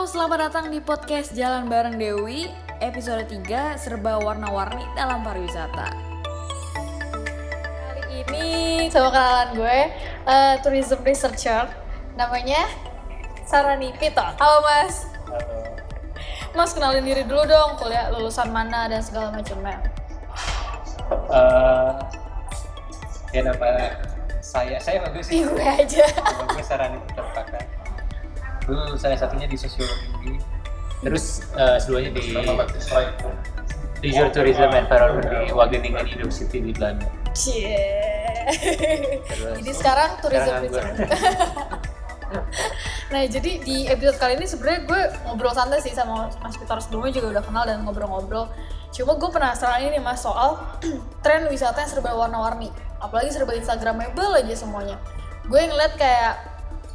selamat datang di podcast Jalan Bareng Dewi Episode 3 Serba Warna-Warni dalam Pariwisata Kali ini sama kenalan gue, eh, tourism researcher, namanya Sarani Pito. Halo Mas. Mas kenalin diri dulu dong, kuliah lulusan mana dan segala macamnya. Eh, ya nama saya saya bagus Ih, sih gue aja. gue Sarani Terpakai dulu saya satunya di sosiologi terus eh, seduanya di leisure tourism environment di Wageningen University di Belanda. Cie. Terus- Jadi sekarang tourism Sekarang nah jadi di episode kali ini sebenarnya gue ngobrol santai sih sama Mas Peter. Sebelumnya juga udah kenal dan ngobrol-ngobrol. Cuma gue penasaran ini mas soal tren wisata yang serba warna-warni. Apalagi serba instagramable aja semuanya. Gue ngeliat kayak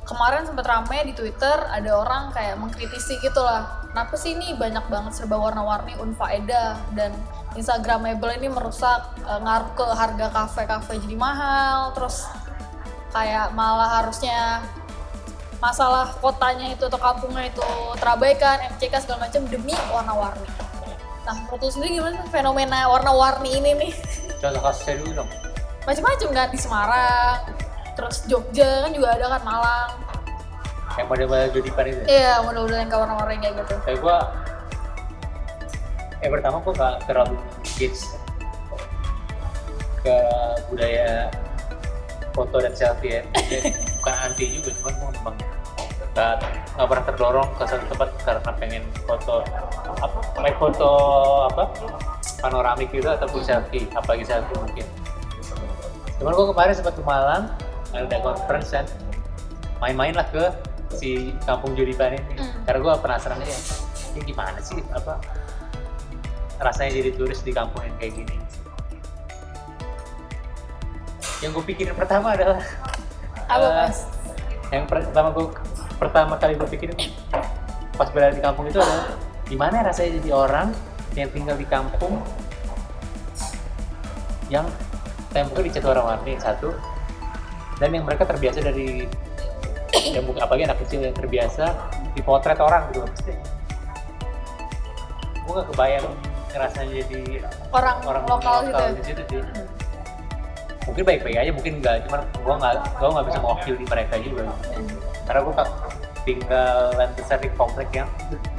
kemarin sempat rame di twitter ada orang kayak mengkritisi gitu lah kenapa sih ini banyak banget serba warna-warni unfaedah dan instagramable ini merusak eh, ngaruh ke harga kafe-kafe jadi mahal terus kayak malah harusnya masalah kotanya itu atau kampungnya itu terabaikan, MCK segala macam demi warna-warni. Nah, menurut lu sendiri gimana fenomena warna-warni ini nih? contoh kasusnya dulu dong Macam-macam kan di Semarang, terus Jogja kan juga ada kan Malang. yang model-model Jodipan itu Iya, model-model yang kayak warna-warni kayak gitu. kayak gue yang pertama gue gak terlalu hits ke budaya foto dan selfie ya bukan anti juga cuman gue memang gak, gak pernah terdorong ke satu tempat karena pengen foto apa baik foto apa panoramik gitu ataupun selfie apalagi selfie mungkin cuman gue kemarin sempat ke Malang ada conference kan main-main lah ke si kampung Jodipan ini Hmm. karena gue penasaran aja ini gimana sih apa rasanya jadi turis di kampung yang kayak gini yang gue pikirin pertama adalah Apa, Mas? yang pertama gue pertama kali gue pikirin pas berada di kampung itu adalah gimana rasanya jadi orang yang tinggal di kampung yang temboknya dicat warna-warni satu dan yang mereka terbiasa dari yang bukan apalagi anak kecil yang terbiasa dipotret orang gitu. Pasti. Gue gak kebayang rasanya jadi Orang, orang lokal, gitu. di situ sih. Mungkin baik-baik aja mungkin enggak cuman gua nggak gua nggak bisa mewakili mereka juga. Karena gua tak tinggalan besar di komplek yang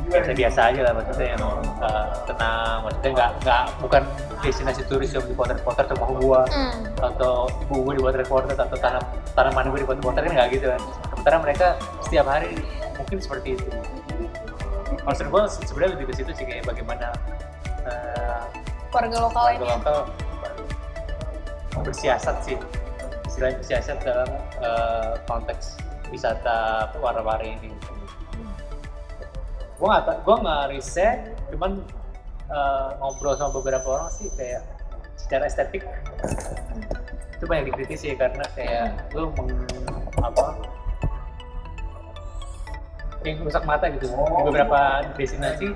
biasa-biasa aja lah maksudnya yang uh, tenang maksudnya nggak nggak bukan destinasi turis yang dipotret-potret sama gua Hmm. atau ibu gue dipotret-potret atau tanam tanaman gue dipotret-potret kan nggak gitu kan? Sementara mereka setiap hari mungkin seperti itu. Maksud gue sebenarnya lebih ke situ sih kayak bagaimana uh, Warga lokal warga ini. lokal bersiasat sih. Istilahnya bersiasat dalam eh, konteks wisata warna-warni ini. Gue nggak gue nggak riset cuman eh, ngobrol sama beberapa orang sih kayak secara estetik. Itu banyak dikritisi karena kayak lu meng, apa yang rusak mata gitu. Di beberapa destinasi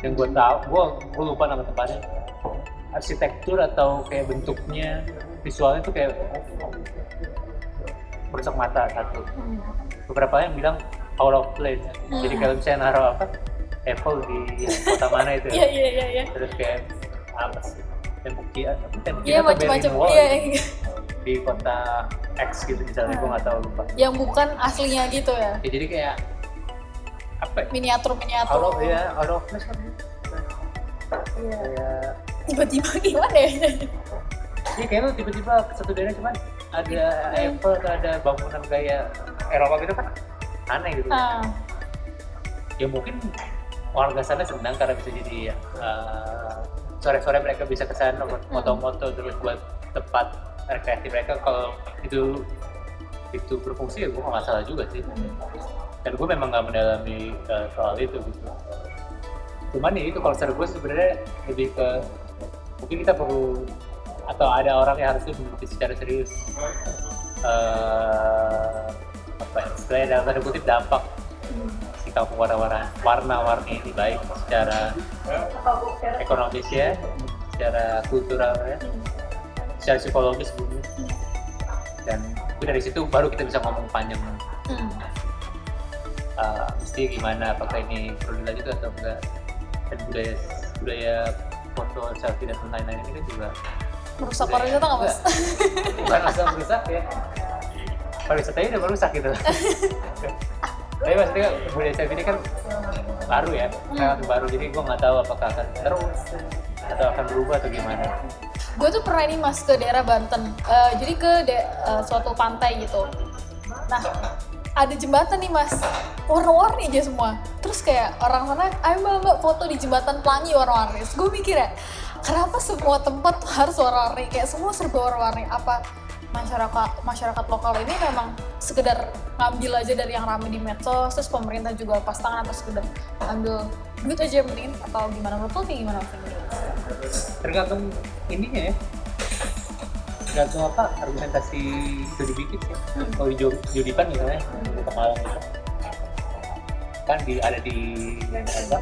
yang gue tahu gue gue lupa nama tempatnya. Arsitektur atau kayak bentuknya visualnya tuh kayak merusak mata satu. Hmm. beberapa yang bilang out of place. Jadi kalau misalnya naruh apa Apple di kota mana itu Iya, iya, iya, iya. terus kayak apa sih tembok Kia apa tembok Iya, Kia atau macam-macam. Iya, iya. di kota X gitu misalnya gue nggak tahu lupa yang bukan aslinya gitu ya. ya, jadi kayak apa ya? Miniatur-miniatur. out of ya of place kan Iya. kayak Tiba-tiba gimana ya? Iya kayak lu tiba-tiba satu daerah cuman ada Eiffel atau ada bangunan gaya Eropa gitu kan aneh gitu. Ah. Ya mungkin warga sana senang karena bisa jadi eh, sore-sore mereka bisa ke sana buat foto-foto terus buat tempat rekreasi mereka kalau itu itu berfungsi ya gue nggak masalah juga sih. Dan gue memang nggak mendalami eh, soal itu gitu. Cuman ya itu kalau secara gue sebenarnya lebih ke mungkin kita perlu atau ada orang yang harusnya meneliti secara serius eh apa ya, istilahnya dalam tanda kutip dampak si kampung warna-warna warna-warni ini baik secara ekonomis ya, secara kultural ya, secara psikologis juga. Dan dari situ baru kita bisa ngomong panjang Hmm. uh, mesti gimana apakah ini perlu dilanjut atau enggak dan budaya budaya foto selfie dan lain-lain ini kan juga merusak pariwisata nggak mas? bukan asal merusak ya pariwisatanya udah merusak gitu tapi maksudnya budaya selfie ini kan baru ya relatif baru. Jadi gue nggak tahu apakah akan terus atau akan berubah atau gimana. Gue tuh pernah ini mas ke daerah Banten. Eh, jadi ke eh, suatu pantai gitu. Nah ada jembatan nih mas. Warna-warni aja semua. Terus kayak orang sana ayo mbak mbak foto di jembatan pelangi warna-warni. Gue mikir ya kenapa semua tempat harus warna-warni? Kayak semua serba warna-warni. Apa masyarakat masyarakat lokal ini memang sekedar ngambil aja dari yang rame di medsos terus pemerintah juga pas tangan atau sekedar ambil duit aja yang penting atau gimana? Menurut lo gimana Vin? tergantung ininya ya. Tergantung apa argumentasi itu dibikin sih kalau di Jodipan misalnya di Malang gitu. Kan di ada di apa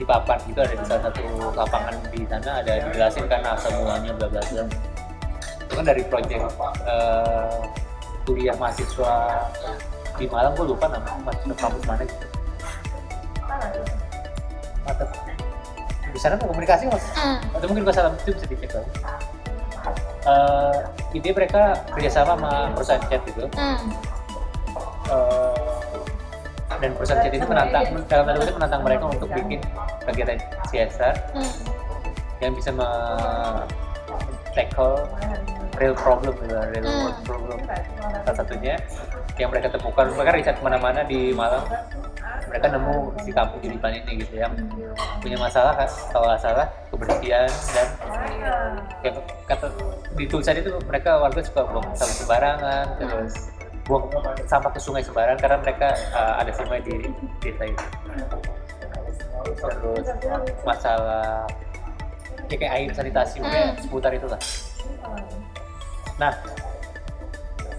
di papan gitu ada di salah satu lapangan di sana ada dijelasin kan asal mulanya bla bla bla itu kan dari proyek eh, kuliah mahasiswa di Malang gue lupa nama mahasiswa kampus mana gitu. Atau di sana mau komunikasi mas? Atau mungkin gue salah itu bisa dicek lagi Eh, intinya mereka kerjasama sama perusahaan chat gitu Hmm. Eh, dan perusahaan chat itu menantang dalam tanda kutip menantang mereka untuk bikin kegiatan CSR Hmm. yang bisa me tackle real problem gitu, real Hmm. world problem. Salah satunya yang mereka temukan mereka riset ke mana-mana di Malang. Mereka nemu si kampung Judipan ini gitu yang punya masalah kan kalau nggak salah kebersihan dan kayak kata di tulisan itu mereka warga suka buang sampah sembarangan terus buang sampah ke sungai sembarangan karena mereka uh, ada sungai di desa itu. Terus masalah ya kayak air sanitasi Hmm. seputar itulah nah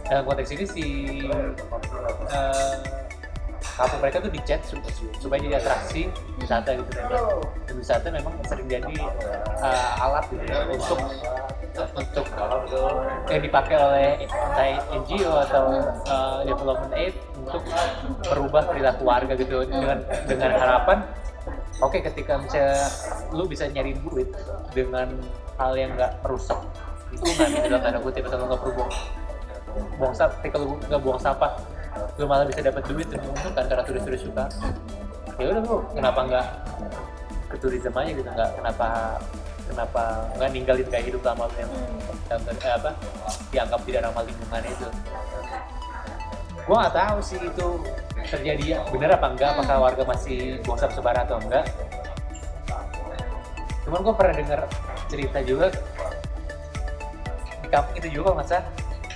dalam konteks ini si eh, kampung mereka tuh dicat sup- supaya jadi atraksi wisata gitu kan dan wisata memang sering jadi eh, alat gitu ya untuk untuk yang dipakai oleh entah NGO atau eh, development aid untuk merubah perilaku warga gitu dengan dengan harapan oke ketika misalnya lu bisa nyari duit dengan hal yang nggak merusak lingkungan gitu dalam tanda kutip atau nggak perlu buang buang sampah lu nggak buang sampah lu malah bisa dapat duit dan menguntungkan karena turis-turis suka. Ya udah lu kenapa nggak ke tourism aja gitu? Nggak kenapa kenapa nggak ninggalin kayak hidup lama lu yang eh, apa dianggap tidak ramah lingkungan itu? Gua nggak tahu sih itu terjadi bener apa enggak apakah warga masih buang sampah sembarangan atau enggak cuman gua pernah dengar cerita juga kampung itu juga nggak salah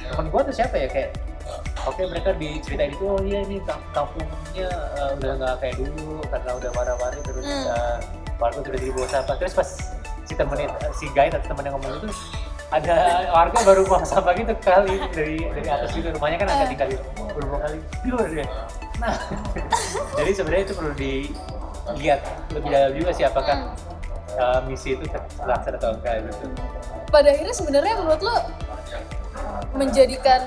temen gua tuh siapa ya kayak oke mereka diceritain itu oh iya ini kamp- kampungnya eh, udah nggak kayak dulu karena udah warna-warni terus Hmm. eh, warga sudah jadi buang sampah terus pas si temennya si guide atau temen yang ngomong itu ada warga baru buang sampah gitu kali dari dari atas gitu. Rumahnya kan agak tinggal beberapa kali. Gila dia. nah jadi sebenarnya itu perlu dilihat lebih dalam juga sih apakah eh, misi itu terlaksana atau enggak gitu. Pada akhirnya sebenarnya menurut lo menjadikan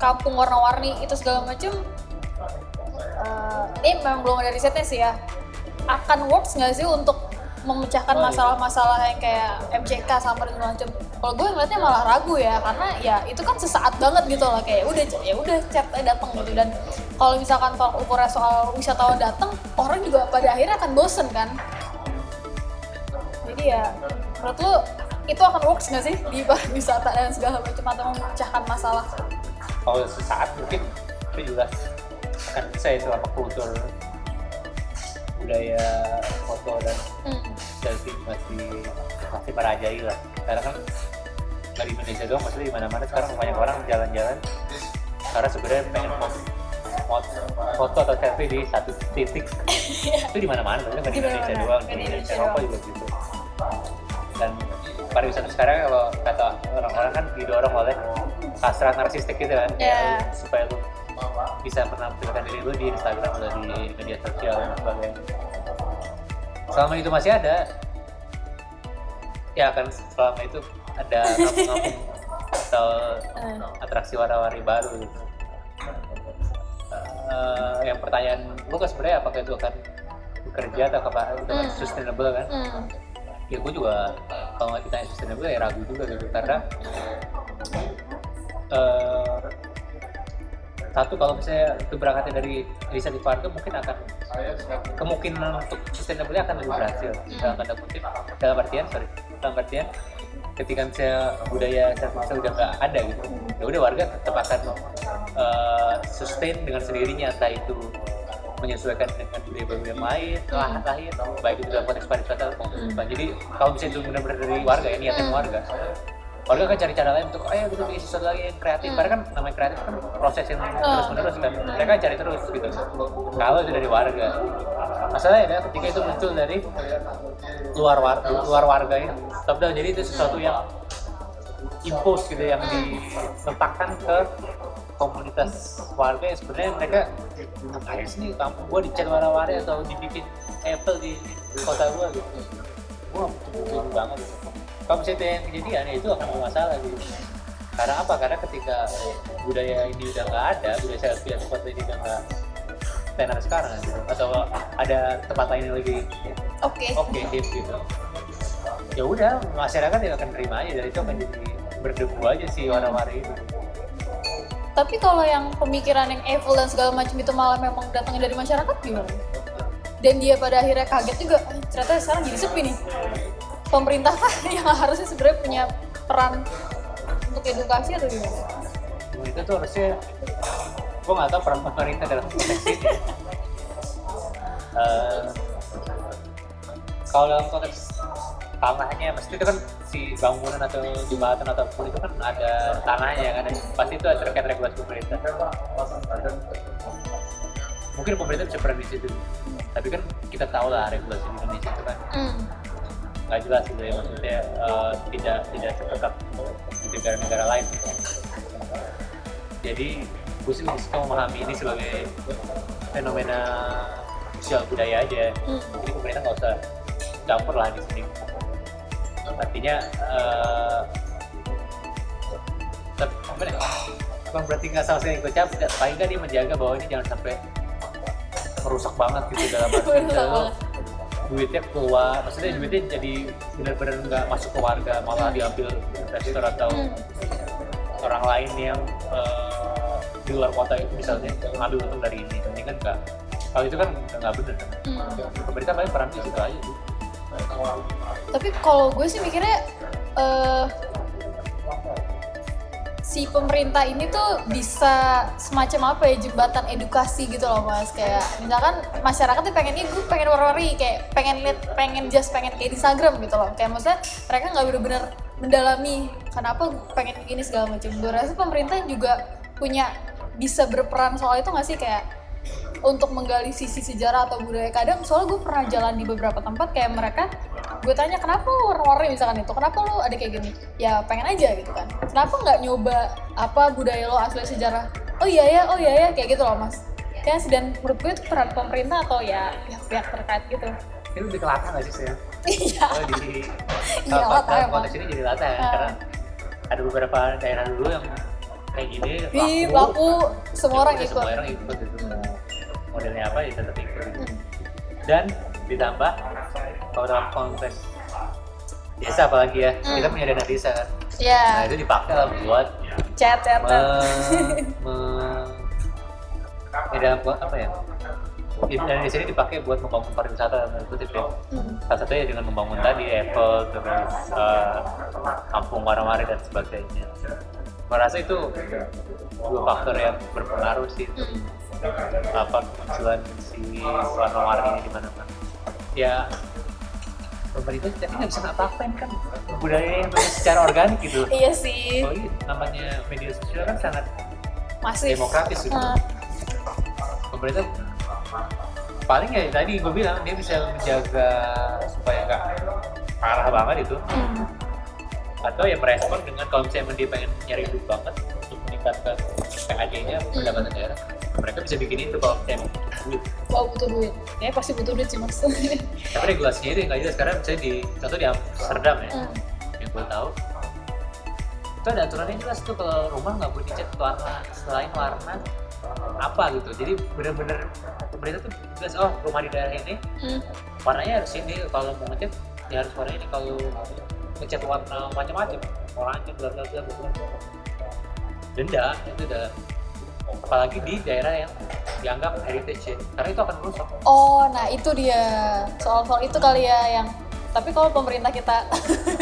kampung warna-warni itu segala macam eh, ini memang belum ada risetnya sih ya. Akan works nggak sih untuk memecahkan Oh, iya. masalah-masalah yang kayak MCK sama dan macam kalau gue ngeliatnya malah ragu ya karena ya itu kan sesaat banget gitu loh. Kayak udah ya udah chat aja datang gitu. Dan kalau misalkan tolak ukurnya soal wisatawan datang orang juga pada akhirnya akan bosen kan jadi ya menurut lu itu akan works nggak sih di pariwisata dan segala macam atau memecahkan masalah? Kalau sesaat mungkin itu jelas. Akan bisa itu apa kultur budaya foto dan hmm. selfie masih masih merajai lah. Karena kan nggak di Indonesia doang maksudnya di mana-mana sekarang banyak orang jalan-jalan. Karena sebenarnya pengen foto, foto, atau selfie di satu titik. Itu di mana-mana maksudnya nggak di Indonesia doang di Eropa juga gitu dan pariwisata sekarang kalau kata orang-orang kan didorong oleh hasrat narsistik gitu kan Ya. supaya lu bisa menampilkan diri lu di Instagram atau di media sosial dan sebagainya selama itu masih ada ya kan selama itu ada kampung-kampung atau Eh. atraksi warna-warni baru gitu. eh, yang pertanyaan lu kan sebenarnya apakah itu akan bekerja atau apa itu kan Hmm. sustainable kan Hmm. Ya gue juga kalau nggak ditanya sustainable ya ragu juga gitu. Karena eh, satu kalau misalnya itu berangkatnya dari riset di Fargo mungkin akan kemungkinan untuk sustainable akan lebih berhasil. Dalam tanda kutip. Dalam artian sorry dalam artian ketika misalnya budaya self udah nggak ada gitu ya udah warga tetap akan eh, sustain dengan sendirinya entah itu menyesuaikan dengan budaya baru yang lain lah lain baik itu dalam konteks pariwisata maupun bukan jadi kalau misalnya itu benar-benar dari warga ya niatan warga. Warga kan cari cara lain untuk ayo kita bikin sesuatu lagi yang kreatif. Karena kan namanya kreatif kan proses yang terus menerus kan mereka cari terus gitu. Kalau itu dari warga. Masalahnya adalah ketika itu muncul dari luar warga luar warga ya top down jadi itu sesuatu yang impose gitu yang diletakkan ke komunitas warga yang sebenarnya mereka ngapain sih nih kampung gua dicat warna-warni atau dibikin apple di kota gua gitu. Gua butuh banget kalau misalnya itu yang kejadian ya itu akan bermasalah gitu. Karena apa? Karena ketika budaya ini udah nggak ada budaya selfie atau foto ini udah nggak tenar sekarang gitu. Atau ada tempat lain yang lebih Oke. oke hip gitu. Ya udah masyarakat ya akan terima aja dan itu akan jadi berdebu aja sih warna-warni itu Tapi kalau yang pemikiran yang evil dan segala macam itu malah memang datangnya dari masyarakat gimana? Dan dia pada akhirnya kaget juga, "Ah, ternyata sekarang jadi sepi nih. Pemerintah kah yang harusnya sebenarnya punya peran untuk edukasi atau gimana? itu tuh harusnya gue nggak tahu peran pemerintah dalam konteks ini Eh, kalau dalam konteks tanahnya mesti itu kan si bangunan atau jembatan ataupun itu kan ada tanahnya kan pasti itu ada terkait regulasi pemerintah. Mungkin pemerintah bisa peran di situ tapi kan kita tahu lah regulasi di Indonesia itu kan. Hmm. nggak jelas gitu ya maksudnya eh, tidak tidak seketat di negara-negara lain. Jadi gue sih suka memahami ini sebagai fenomena sosial budaya aja. Hmm. jadi pemerintah nggak usah campur lah di sini artinya tapi apa ya, bukan berarti nggak sama sekali ikut campur paling nggak dia menjaga bahwa ini jangan sampai merusak banget gitu dalam arti duitnya keluar maksudnya duitnya jadi benar-benar nggak masuk ke warga malah diambil investor atau Hmm. orang lain yang eh, di luar kota itu misalnya ngambil untung dari ini. Ini kan enggak kalau itu kan nggak benar. Hmm. pemerintah paling peran di situ aja sih Tapi kalau gue sih mikirnya eh si pemerintah ini tuh bisa semacam apa ya jembatan edukasi gitu loh mas. Kayak misalkan masyarakat tuh pengen gue pengen warna-warni kayak pengen lihat pengen just pengen kayak Instagram gitu loh. Kayak maksudnya mereka nggak bener-bener mendalami kenapa pengen gini segala macam. Gue rasa pemerintah juga punya bisa berperan soal itu nggak sih? Kayak untuk menggali sisi sejarah atau budaya kadang soalnya gue pernah jalan di beberapa tempat kayak mereka gue tanya kenapa lo warna-warni misalkan itu kenapa lo ada kayak gini? Ya pengen aja gitu kan. Kenapa nggak nyoba apa budaya lo asli sejarah? Oh iya ya oh iya ya kayak gitu loh mas. Kayak dan menurut gue itu peran pemerintah atau ya pihak-pihak terkait gitu. Itu lebih ke latah nggak sih saya iya. Kalau di Iya, latah dalam emang. konteks ini jadi latah ya Ah. karena ada beberapa daerah dulu yang kayak gini di laku. semua orang Ya, ikut. semua orang ikut gitu modelnya apa ya tetap ikut. Hmm. dan ditambah kalau dalam konteks desa apalagi ya Hmm. kita punya dana desa kan nah ya itu dipakai lah buat chat chat me, me, ya dalam buat apa ya Di- dana desa ini dipakai buat membangun pariwisata dalam kutip ya Hmm. salah satunya dengan membangun tadi Apple terus eh, kampung warna-warni dan sebagainya merasa itu dua faktor yang berpengaruh sih Hmm. Apa kemunculan si warna-warni ini di mana-mana ya pemerintah tapi nggak bisa ngapa-ngapain kan. Budaya yang secara organik gitu. Iya sih. Apalagi namanya media sosial kan sangat masih demokratis gitu. Ah. pemerintah paling ya tadi gue bilang dia bisa menjaga supaya nggak parah banget itu. Hmm. atau ya merespon dengan kalau misalnya dia pengen nyari duit banget untuk meningkatkan PAD-nya pendapatan daerah mereka bisa bikin itu kalau misalnya duit Wah butuh duit, ya pasti butuh duit sih mas. tapi regulasinya itu yang nggak jelas sekarang misalnya di contoh di Amsterdam ya Hmm. yang gue tahu itu ada aturannya jelas tuh kalau rumah nggak boleh dicat warna selain warna apa gitu jadi bener-bener pemerintah tuh jelas oh rumah di daerah ini Hmm. warnanya harus ini kalau mau ngecat ya harus warna ini kalau ngecat warna macam-macam oranye bla bla bla bla bla. Denda itu udah apalagi di daerah yang dianggap heritage ya karena itu akan merusak Oh, nah itu dia soal-soal itu kali ya yang tapi kalau pemerintah kita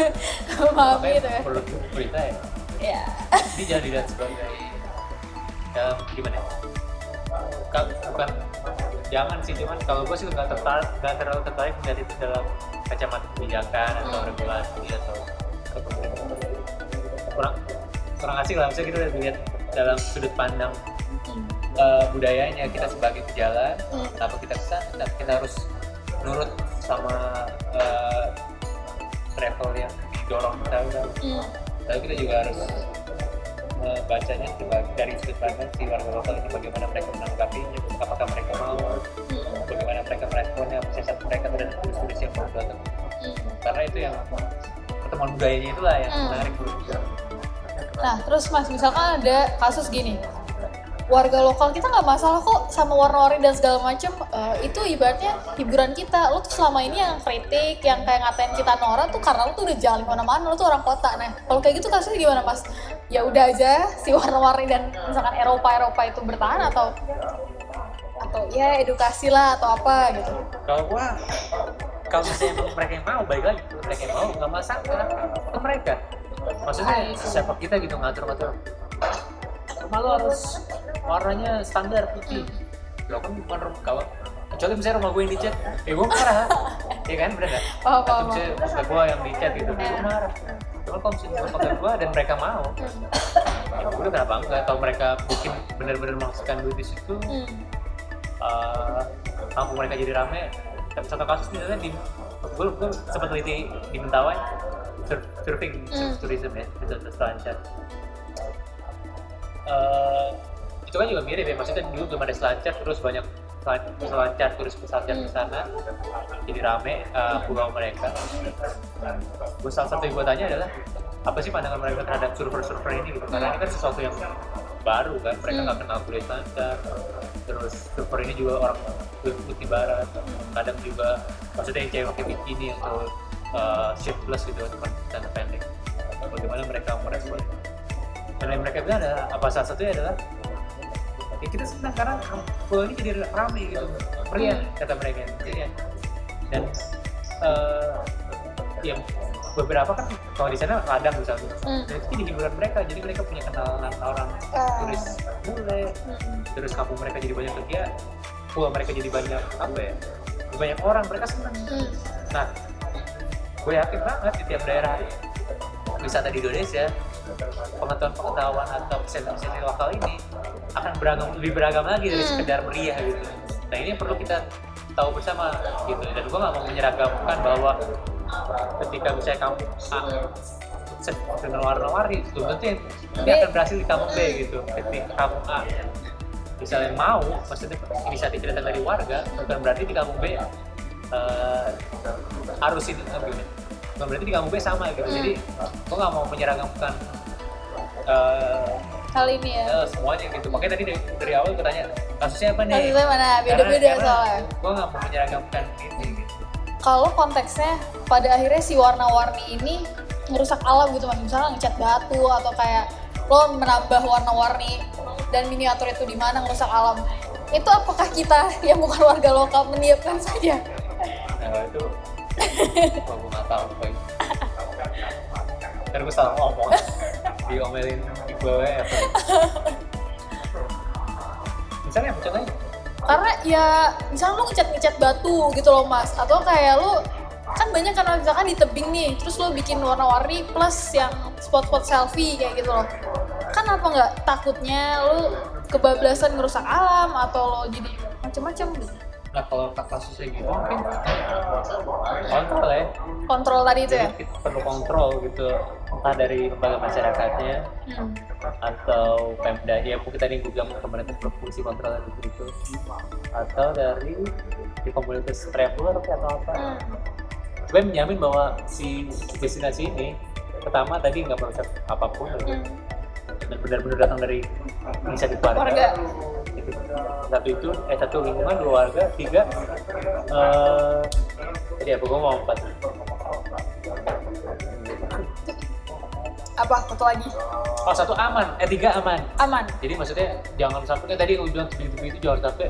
memahami itu ya. perlu berita ya Ya. ini jangan dilihat sebagai ya gimana ya Ka- bukan jangan sih cuman kalau gue sih nggak tertarik nggak terlalu tertarik melihat itu dalam kacamata kebijakan atau Hmm. regulasi atau pemerintah. kurang kurang asik lah misalnya kita udah lihat dalam sudut pandang Hmm. eh, budayanya kita sebagai pejalan Hmm. kenapa kita ke sana kita, kita harus nurut sama eh, travel yang didorong kita Hmm. tapi kita juga harus membacanya sebagai dari sudut pandang si warga lokal ini bagaimana mereka menanggapinya apakah mereka mau Hmm. bagaimana mereka meresponnya proses mereka terhadap turis-turis yang baru datang Hmm. karena itu yang pertemuan budayanya itulah yang Hmm. menarik menurut Nah, terus Mas, misalkan ada kasus gini, warga lokal kita nggak masalah kok sama warna-warni dan segala macem. Eh, itu ibaratnya hiburan kita. Lo tuh selama ini yang kritik, yang kayak ngatain kita Nora tuh karena lo tuh udah jalan ke mana-mana, lo tuh orang kota. Nah, kalau kayak gitu kasusnya gimana Mas? Ya udah aja si warna-warni dan misalkan Eropa-Eropa itu bertahan atau atau ya edukasi lah atau apa gitu. kalau gua kalau misalnya mereka yang mau baik lagi mereka yang mau nggak masalah ke mereka maksudnya siapa kita gitu ngatur-ngatur. Rumah lo harus warnanya standar putih. Lo kan bukan rumah kalau kecuali misalnya rumah gue yang dicat. Ya gue marah. Ya kan bener nggak Paham, atau misalnya rumah gue yang dicat gitu ya gue marah. Cuma kalau misalnya rumah gue dan mereka mau ya udah kenapa enggak? Kalau mereka bikin bener-bener menghasilkan duit di situ Hmm. uh, kampung mereka jadi rame. Tapi satu kasus misalnya di gue, gue sempat teliti di Mentawai sur- surfing surf tourism ya itu selancar. Eh, itu kan juga mirip ya maksudnya dulu belum ada selancar terus banyak selan- selancar turis peselancar ke sana. Jadi rame uh, pulau mereka. Gue salah satu yang gue tanya adalah apa sih pandangan mereka terhadap surfer-surfer ini gitu? Karena ini kan sesuatu yang baru kan mereka nggak kenal kulit selancar. Terus surfer ini juga orang putih barat kadang juga maksudnya yang cewek pakai bikini atau uh, shirtless gitu cuma celana pendek. Bagaimana mereka merespon. Dan yang mereka bilang adalah apa salah satunya adalah ya kita karena pulau ini jadi ramai gitu. Meriah kata mereka. Meriah dan eh ya beberapa kan kalau di sana ladang misalnya Hmm. dan itu jadi hiburan mereka. Jadi mereka punya kenalan orang. Ah. turis bule. Hmm. terus kampung mereka jadi banyak kerja pulau mereka jadi banyak apa ya banyak orang. Mereka senang. Hmm. nah gue yakin banget di tiap daerah wisata di Indonesia pengetahuan-pengetahuan atau presentasi lokal ini akan beragam lebih beragam lagi dari Hmm. sekedar meriah gitu. Nah ini perlu kita tahu bersama gitu. Dan gue nggak mau menyeragamkan bahwa ketika misalnya kamu A set dengan warna-warni belum tentu ini akan berhasil di kampung B gitu. Ketika kampung A misalnya mau maksudnya inisiatif datang dari warga bukan berarti di kampung B eh, harus ini apa gimana? bukan berarti di kampung B sama gitu jadi gue nggak mau menyeragamkan eh, Kali ini ya. eh, semuanya gitu makanya tadi dari, dari awal gue tanya kasusnya apa nih Kasusnya mana? Beda-beda soalnya. gue nggak mau menyeragamkan ini gitu. kalau konteksnya pada akhirnya si warna-warni ini ngerusak alam gitu mas misalnya ngecat batu atau kayak lo menambah warna-warni dan miniatur itu di mana ngerusak alam itu apakah kita yang bukan warga lokal mendiamkan saja nah kalau itu gue nggak tahu itu ntar salah ngomong. Diomelin apa misalnya apa contohnya? Karena ya misalnya lo ngecat-ngecat batu gitu loh mas. Atau kayak lo kan banyak kan misalkan di tebing nih terus lo bikin warna-warni plus yang spot-spot selfie kayak gitu loh. Kan apa nggak? Takutnya lo kebablasan ngerusak alam atau lo jadi macam-macam gitu nah kalau kasusnya gitu mungkin kontrol ya kontrol tadi itu ya kita perlu kontrol gitu entah dari lembaga masyarakatnya hmm. atau pemda ya mungkin tadi gue bilang pemerintah berfungsi kontrol dan itu atau dari di komunitas traveler atau apa Hmm. gue menjamin bahwa si destinasi ini pertama tadi nggak merusak apa pun gitu. Hmm. dan benar-benar datang dari inisiatif warga, Warga. Satu itu eh satu lingkungan dua warga tiga eh jadi apa? Gue mau empat. Apa? Satu lagi? Oh satu aman. Eh tiga aman. Aman. Jadi maksudnya jangan sampai tadi ujung begitu itu jangan sampai.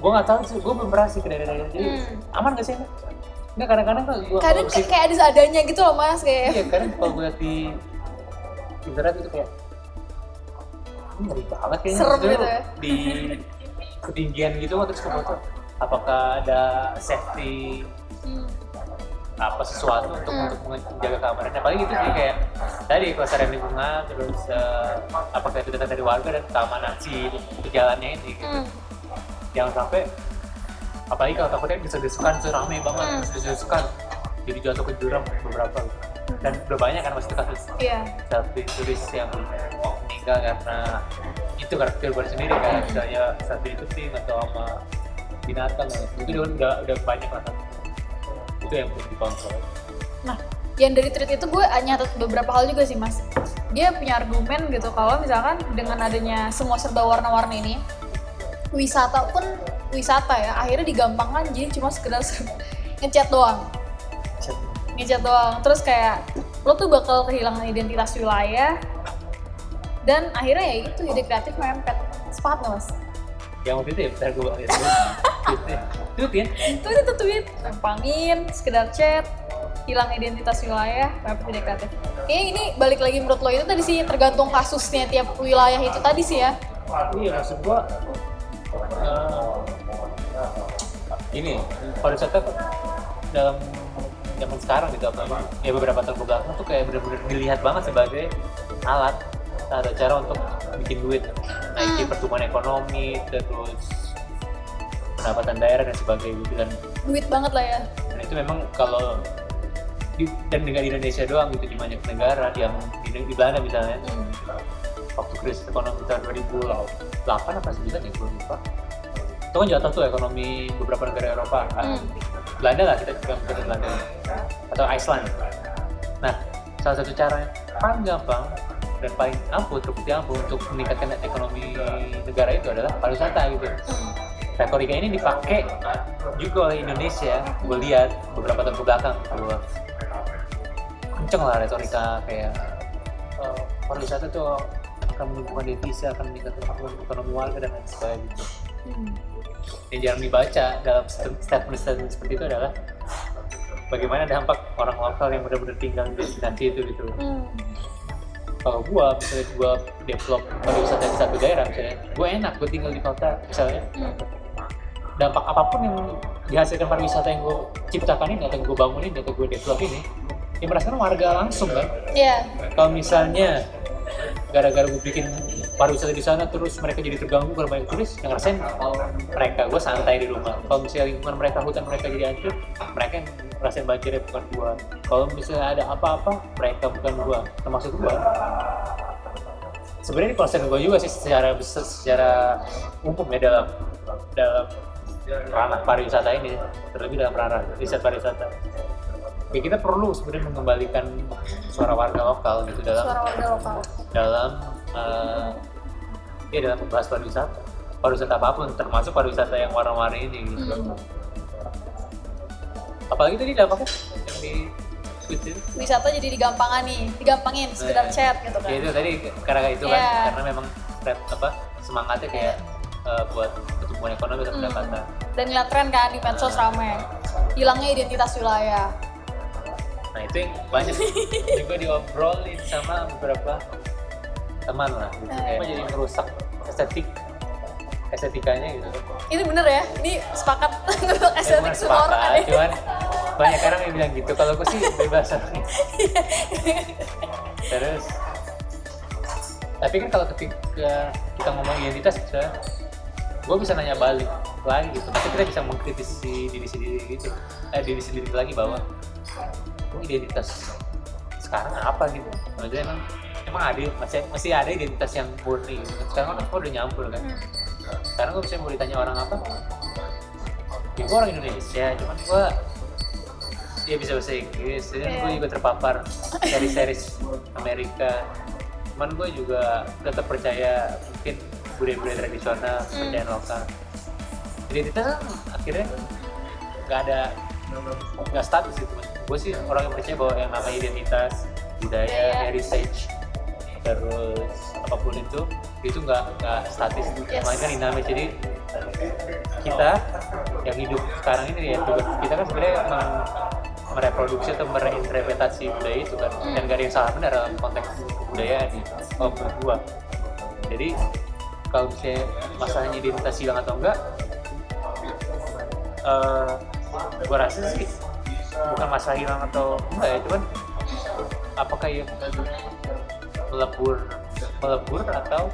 Gue nggak tahu sih gue belum pernah sih ke daerah-daerah jadi Hmm. aman gak sih? Ini? Nggak kadang-kadang kan gue kadang kayak, ada seadanya gitu loh mas kayak. Iya kadang kalau gue di internet itu kayak ngeri banget kayaknya Serem gitu ya. di ketinggian gitu terus ke foto apakah ada safety Hmm. apa sesuatu untuk Hmm. untuk menjaga keamanan apalagi itu sih kayak tadi kelestarian lingkungan terus eh, apakah itu datang dari warga dan keamanan si jalannya ini gitu. Hmm. jangan sampai apalagi kalau takutnya desek-desekan tuh rame banget Hmm. desek-desekan jadi jatuh ke jurang beberapa dan udah banyak kan maksudnya kasus iya. Selfie turis yang meninggal karena itu karena kehidupan sendiri kan. Misalnya selfie itu tim atau sama binatang itu udah udah, udah banyak lah itu yang perlu dikontrol. Nah, yang dari tweet itu gue nyatet beberapa hal juga sih mas. Dia punya argumen gitu kalau misalkan dengan adanya semua serba warna-warni ini, wisata pun wisata ya akhirnya digampangkan jadi cuma sekedar ngecat doang, ngecat doang. Terus kayak lo tuh bakal kehilangan identitas wilayah dan akhirnya ya itu ide kreatif mempet. Sepakat nggak mas? yang waktu itu ya bentar gue tweetnya tweet kan Itu itu tweet, gampangin, sekedar chat, hilang identitas wilayah, mempet ide kreatif. Kayaknya ini balik lagi menurut lo itu tadi sih tergantung kasusnya tiap wilayah itu tadi sih ya. iya maksud gua eh, ini pariwisata dalam zaman sekarang gitu apa ya beberapa tahun belakang tuh kayak benar-benar dilihat banget sebagai alat atau cara untuk bikin duit naikin Hmm. pertumbuhan ekonomi terus pendapatan daerah dan sebagainya gitu dan, Duit banget lah ya. dan itu memang kalau di, dan dengan Indonesia doang gitu di banyak negara yang di, di Belanda misalnya Hmm. waktu krisis ekonomi tahun 2008 apa 9 ya gue lupa itu kan jatuh tuh ekonomi beberapa negara Eropa Ah, Hmm. Belanda lah kita juga bukan Belanda? Atau Iceland? Nah salah satu cara yang paling gampang dan paling ampuh terbukti ampuh untuk meningkatkan ekonomi negara itu adalah pariwisata gitu. Retorika ini dipakai juga oleh Indonesia. Gue lihat beberapa tahun ke belakang gue kenceng lah retorika kayak eh, pariwisata tuh akan menumbuhkan devisa akan meningkatkan ekonomi warga dan lain sebagainya gitu. Hmm. Yang jarang dibaca dalam statement-statement seperti itu adalah bagaimana dampak orang lokal yang benar-benar tinggal di destinasi itu gitu Hmm. kalau gua misalnya gua develop pariwisata di satu daerah misalnya gua enak gua tinggal di kota misalnya Hmm. dampak apa pun yang dihasilkan pariwisata yang gua ciptakan ini atau gua bangunin atau gua develop ini yang merasakan warga langsung kan Iya. kalau misalnya gara-gara gue bikin pariwisata di sana terus mereka jadi terganggu karena banyak turis yang ngerasain mereka gue santai di rumah. Kalau misalnya lingkungan mereka hutan mereka jadi hancur mereka yang ngerasain banjirnya bukan gue kalau misalnya ada apa-apa mereka bukan gue termasuk gue sebenarnya concern gue juga sih secara besar secara umum ya dalam dalam ranah pariwisata ini terlebih dalam ranah riset pariwisata. Ya kita perlu sebenarnya mengembalikan suara warga lokal gitu dalam Suara warga lokal. dalam eh, ya dalam membahas pariwisata pariwisata apa pun termasuk pariwisata yang warna-warni ini gitu. Hmm. apalagi tadi dampaknya yang di tweet itu Wisata jadi digampangkan nih, digampangin sekedar Nah, chat gitu kan. ya itu tadi karena itu kan Iya. karena memang apa semangatnya kayak eh, buat pertumbuhan ekonomi dan Hmm. pendapatan Dan ngeliat tren kan di medsos rame. Hilangnya identitas wilayah. nah itu yang banyak juga diobrolin sama beberapa teman lah gitu. Eh. kayak jadi merusak estetik estetikanya gitu Ini bener ya? Ini sepakat untuk estetik semua orang ada. cuman banyak orang yang bilang gitu kalau gue sih bebas terus tapi kan kalau ketika kita ngomong identitas misalnya gue bisa nanya balik lagi gitu pasti kita bisa mengkritisi diri sendiri gitu eh diri sendiri lagi bahwa "Oh, identitas sekarang apa gitu maksudnya emang emang ada masih masih ada identitas yang murni. Sekarang kan udah nyampur kan. Hmm. sekarang gue misalnya mau ditanya orang apa? Ya gue orang Indonesia cuman gue dia bisa bahasa Inggris dan Iya. gue juga terpapar dari series Amerika. Cuman gue juga tetap percaya mungkin budaya-budaya tradisional kepercayaan lokal. Identitas kan akhirnya nggak ada nggak status gitu. Gue sih orang yang percaya bahwa yang namanya identitas budaya Iya, iya. heritage terus apa pun itu itu nggak nggak statis. Yes. melainkan dinamis jadi kita yang hidup sekarang ini ya tugas kita kan sebenarnya mereproduksi atau mereinterpretasi budaya itu kan. Dan gak ada yang salah benar dalam konteks ini kalau menurut gua jadi kalau misalnya masalahnya identitas hilang atau enggak eh gua rasa sih bukan masalah hilang atau enggak ya cuman apakah yang melebur melebur atau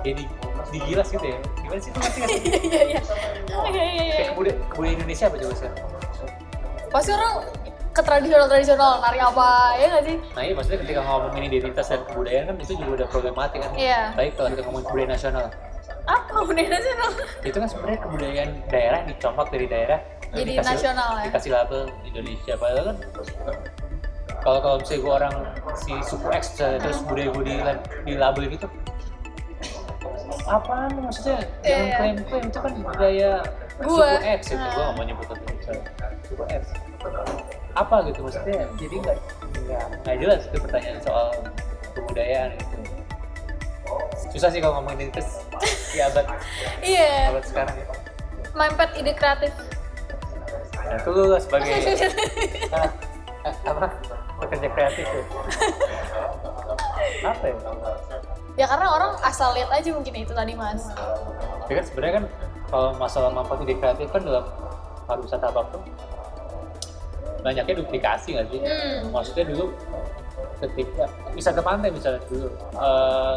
jadi digilas gitu ya gimana sih ngerti nggak sih? iya iya iya iya iya iya kayak kebudayaan kebudayaan Indonesia apa coba sekarang pasti orang ke tradisional tradisional nari apa ya nggak sih Nah iya maksudnya ketika ngomongin identitas dan kebudayaan kan itu juga udah problematik kan. Iya. Baik kalau kita ngomongin kebudayaan nasional, apa budaya nasional itu kan sebenarnya kebudayaan daerah dicompak dari daerah. Jadi dikasih- nasional ya? Dikasih label Indonesia, padahal kan kalau kalau misalnya gue orang si suku X misalnya, terus budaya gue di, di label gitu apaan maksudnya? Iya, jangan iya. klaim-klaim itu kan budaya Gua. suku X itu Nah. gue gak mau nyebut itu misalnya suku X. Apa gitu maksudnya? Jadi nggak nggak jelas itu pertanyaan soal kebudayaan gitu. Susah sih kalau ngomongin identitas di abad iya. abad sekarang ya. Mampet ide kreatif. Nah, itu lu sebagai ah, ah, apa pekerja kreatif ya? Apa ya? Ya karena orang asal lihat aja mungkin itu tadi mas. Ya kan sebenarnya kan kalau masalah manfaat ide kreatif kan dalam pariwisata apa pun banyaknya duplikasi nggak sih? Hmm. maksudnya dulu ketika bisa ke pantai misalnya dulu eh,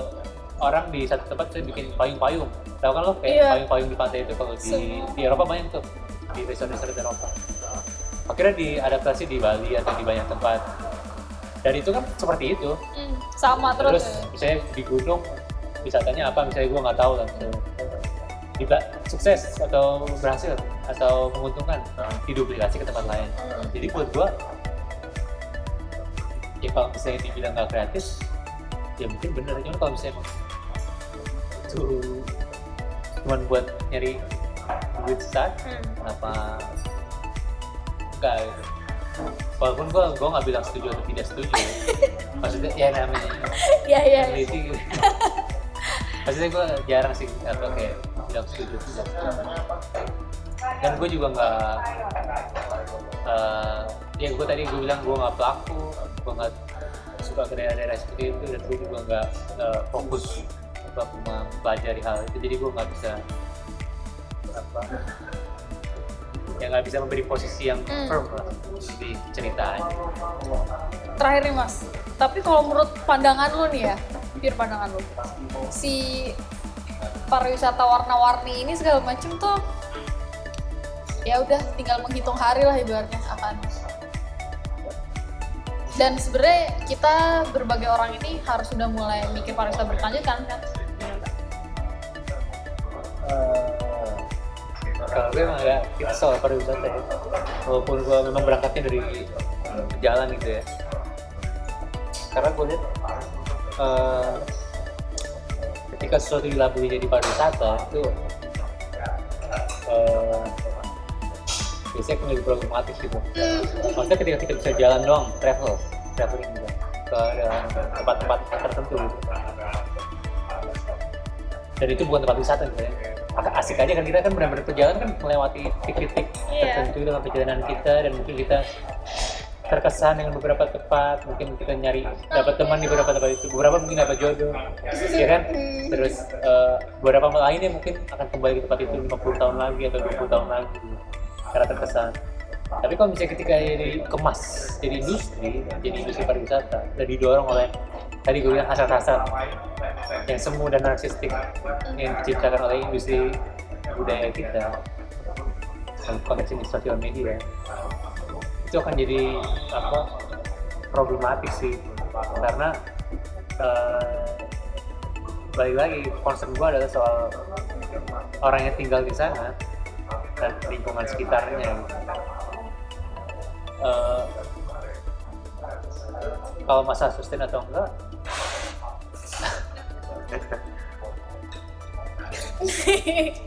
orang di satu tempat saya bikin payung-payung. Tahu kan lo kayak Iya. payung-payung di pantai itu kalau di di Eropa banyak tuh di resort-resort Eropa. Akhirnya diadaptasi di Bali atau di banyak tempat dan itu kan seperti itu. Hmm, sama terus, terus misalnya di gunung wisatanya apa misalnya gue nggak tahu misalnya Diba- sukses atau berhasil atau menguntungkan diduplikasi ke tempat lain. Jadi buat gue ya kalau misalnya dibilang nggak kreatif ya mungkin bener cuma kalau misalnya emang itu cuman buat nyari duit sesaat Hmm. kenapa enggak gitu. Walaupun gue gue nggak bilang setuju atau tidak setuju ya. maksudnya ya namanya ya ya peneliti gitu. maksudnya gue jarang sih atau kayak bilang setuju tidak dan gue juga nggak eh, ya gue tadi gue bilang gue nggak pelaku gue nggak suka ke daerah-daerah seperti itu dan gue juga nggak nggak fokus untuk mempelajari hal itu jadi gue nggak bisa apa ya nggak bisa memberi posisi yang Hmm. firm lah di cerita. Aja terakhir nih mas. Tapi kalau menurut pandangan lu nih ya pure pandangan lu si pariwisata warna-warni ini segala macem tuh ya udah tinggal menghitung hari lah ibaratnya akan. Dan sebenarnya kita berbagai orang ini harus sudah mulai mikir pariwisata berkelanjutan kan kalau gue emang agak itu soal pariwisata ya. Walaupun gue memang berangkatnya dari jalan gitu ya. Karena gue lihat eh, ketika sesuatu dilabeli jadi pariwisata itu eh, biasanya lebih problematis gitu. Maksudnya ketika kita bisa jalan doang travel traveling gitu. Ke eh, tempat-tempat tertentu gitu. Dan itu bukan tempat wisata gitu ya asik aja kan kita kan benar-benar perjalanan kan melewati titik-titik Iya. tertentu dalam perjalanan kita dan mungkin kita terkesan dengan beberapa tempat mungkin kita nyari dapat teman di beberapa tempat itu. Beberapa mungkin dapat jodoh ya kan? Terus eh, beberapa lainnya mungkin akan kembali ke tempat itu 50 tahun lagi atau 20 tahun lagi karena terkesan. Tapi kalau misalnya ketika jadi kemas jadi industri jadi industri pariwisata dan didorong oleh tadi gue bilang hasrat-hasrat yang semu dan narsistik yang diciptakan oleh industri budaya kita. Dalam konteks ini sosial media. Itu akan jadi apa problematik sih. Karena eh, balik lagi concern gue adalah soal orang yang tinggal di sana dan lingkungan sekitarnya. Eh, kalau masalah sustain atau enggak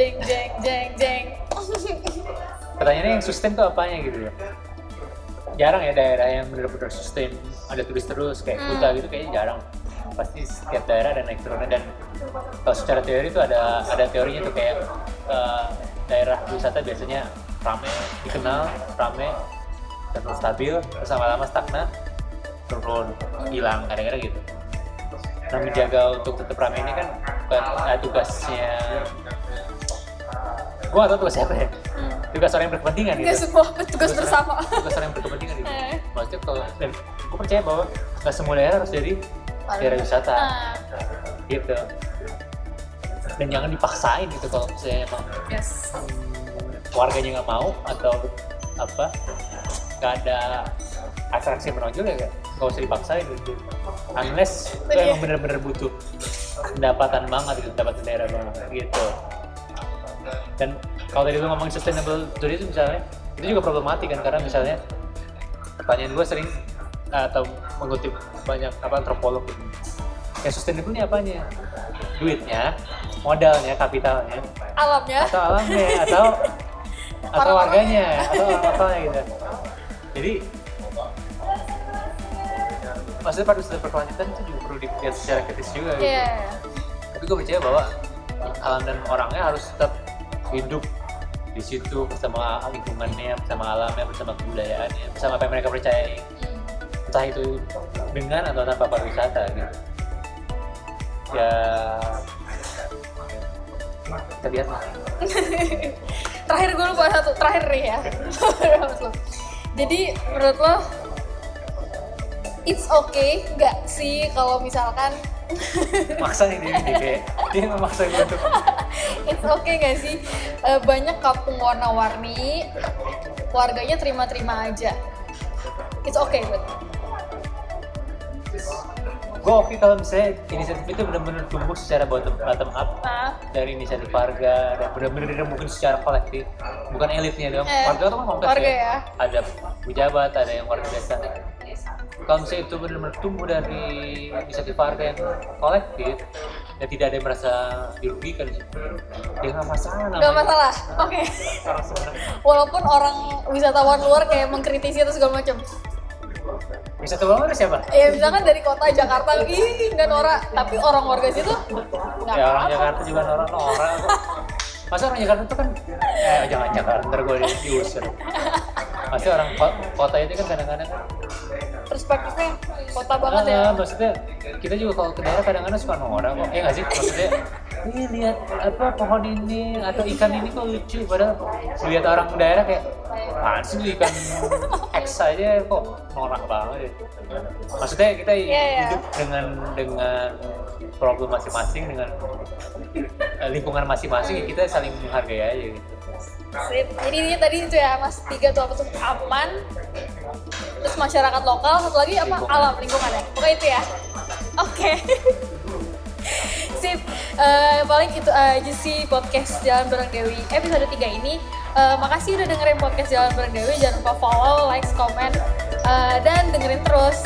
jeng jeng jeng jeng. Pertanyaannya yang sustain tuh apanya gitu ya? Jarang ya daerah yang benar-benar sustain. Ada turis terus kayak Hmm. Kuta gitu kayaknya jarang. Pasti setiap daerah ada naik turunnya. Dan kalau secara teori itu ada ada teorinya tuh kayak eh, daerah wisata biasanya rame dikenal rame dan terus stabil terus lama-lama stagnan turun hilang kadang-kadang gitu. Nah menjaga untuk tetap rame ini kan bukan eh, tugasnya gua gak tau tugas siapa ya. Tugas orang yang berkepentingan gitu. semua tugas bersama. tugas orang yang berkepentingan gitu. Eh. maksudnya kalau dan gue percaya bahwa nggak semua daerah harus jadi daerah wisata. gitu. Dan jangan dipaksain gitu kalau misalnya emang yes. hmm, warganya nggak mau atau apa nggak ada atraksi menonjol ya nggak usah dipaksain gitu. Unless itu emang bener-bener butuh pendapatan banget gitu pendapatan daerah banget gitu dan kalau tadi lu ngomong sustainable tourism misalnya itu juga problematik kan karena misalnya pertanyaan gue sering eh, atau mengutip banyak apa antropolog gitu. Yang sustainable ini apanya? Duitnya modalnya kapitalnya. Alamnya. Atau alamnya atau atau Orang-orangnya. warganya atau orang lokalnya gitu. Jadi maksudnya pariwisata berkelanjutan itu juga perlu dilihat secara kritis juga gitu. Iya. Tapi gue percaya bahwa alam dan orangnya harus tetap hidup di situ bersama lingkungannya, bersama alamnya, bersama kebudayaannya, bersama apa yang mereka percayai. Hmm. Entah itu dengan atau tanpa pariwisata gitu. Ya kita lihat lah. terakhir gue lupa satu terakhir nih ya jadi menurut lo it's okay nggak sih kalau misalkan Maksa nih dia, kayak dia memaksa gue tuh. It's okay nggak sih? Eh, banyak kampung warna-warni. Warganya terima-terima aja. It's okay buat Gue oke kalau misalnya inisiatif itu benar-benar tumbuh secara bottom, bottom up. Nah dari inisiatif warga dan benar-benar mungkin secara kolektif. Bukan elitnya dong. Eh, warga tuh kan kompleks warga ya. ya. ada pejabat ada yang warga biasa kalau misalnya itu benar-benar tumbuh dari inisiatif warga yang kolektif dan tidak ada yang merasa dirugikan ya nggak masalah nggak masalah. Oke. Sebenarnya walaupun orang wisatawan luar kayak mengkritisi atau segala macam. Bisa tuh banget siapa? Ya misalkan dari kota Jakarta. Ih nggak norak. Tapi orang warga situ nggak ya orang Jakarta juga orang orang masa orang Jakarta itu kan eh jangan Jakarta ntar gue di- diusir. Pasti orang ko- kota itu kan kadang-kadang perspektifnya kota banget ya Ah, maksudnya kita juga kalau ke daerah kadang-kadang suka norak kok. Eh nggak sih? Maksudnya, ini lihat apa pohon ini atau ikan ini kok lucu. Padahal lihat orang daerah kayak, apaan sih lu ikan X aja kok norak banget ya. Maksudnya kita Iya, iya. hidup dengan dengan problem masing-masing dengan eh, lingkungan masing-masing ya kita saling menghargai aja gitu. Sip. Jadi ini tadi itu ya mas tiga tuh apa tuh aman, terus masyarakat lokal, satu lagi apa Lingkungan. alam lingkungan ya. Pokoknya itu ya. Oke. Sip. Eh, paling itu aja sih podcast Jalan Bareng Dewi episode 3 ini. Eh, makasih udah dengerin podcast Jalan Bareng Dewi. Jangan lupa follow, like, comment, eh, dan dengerin terus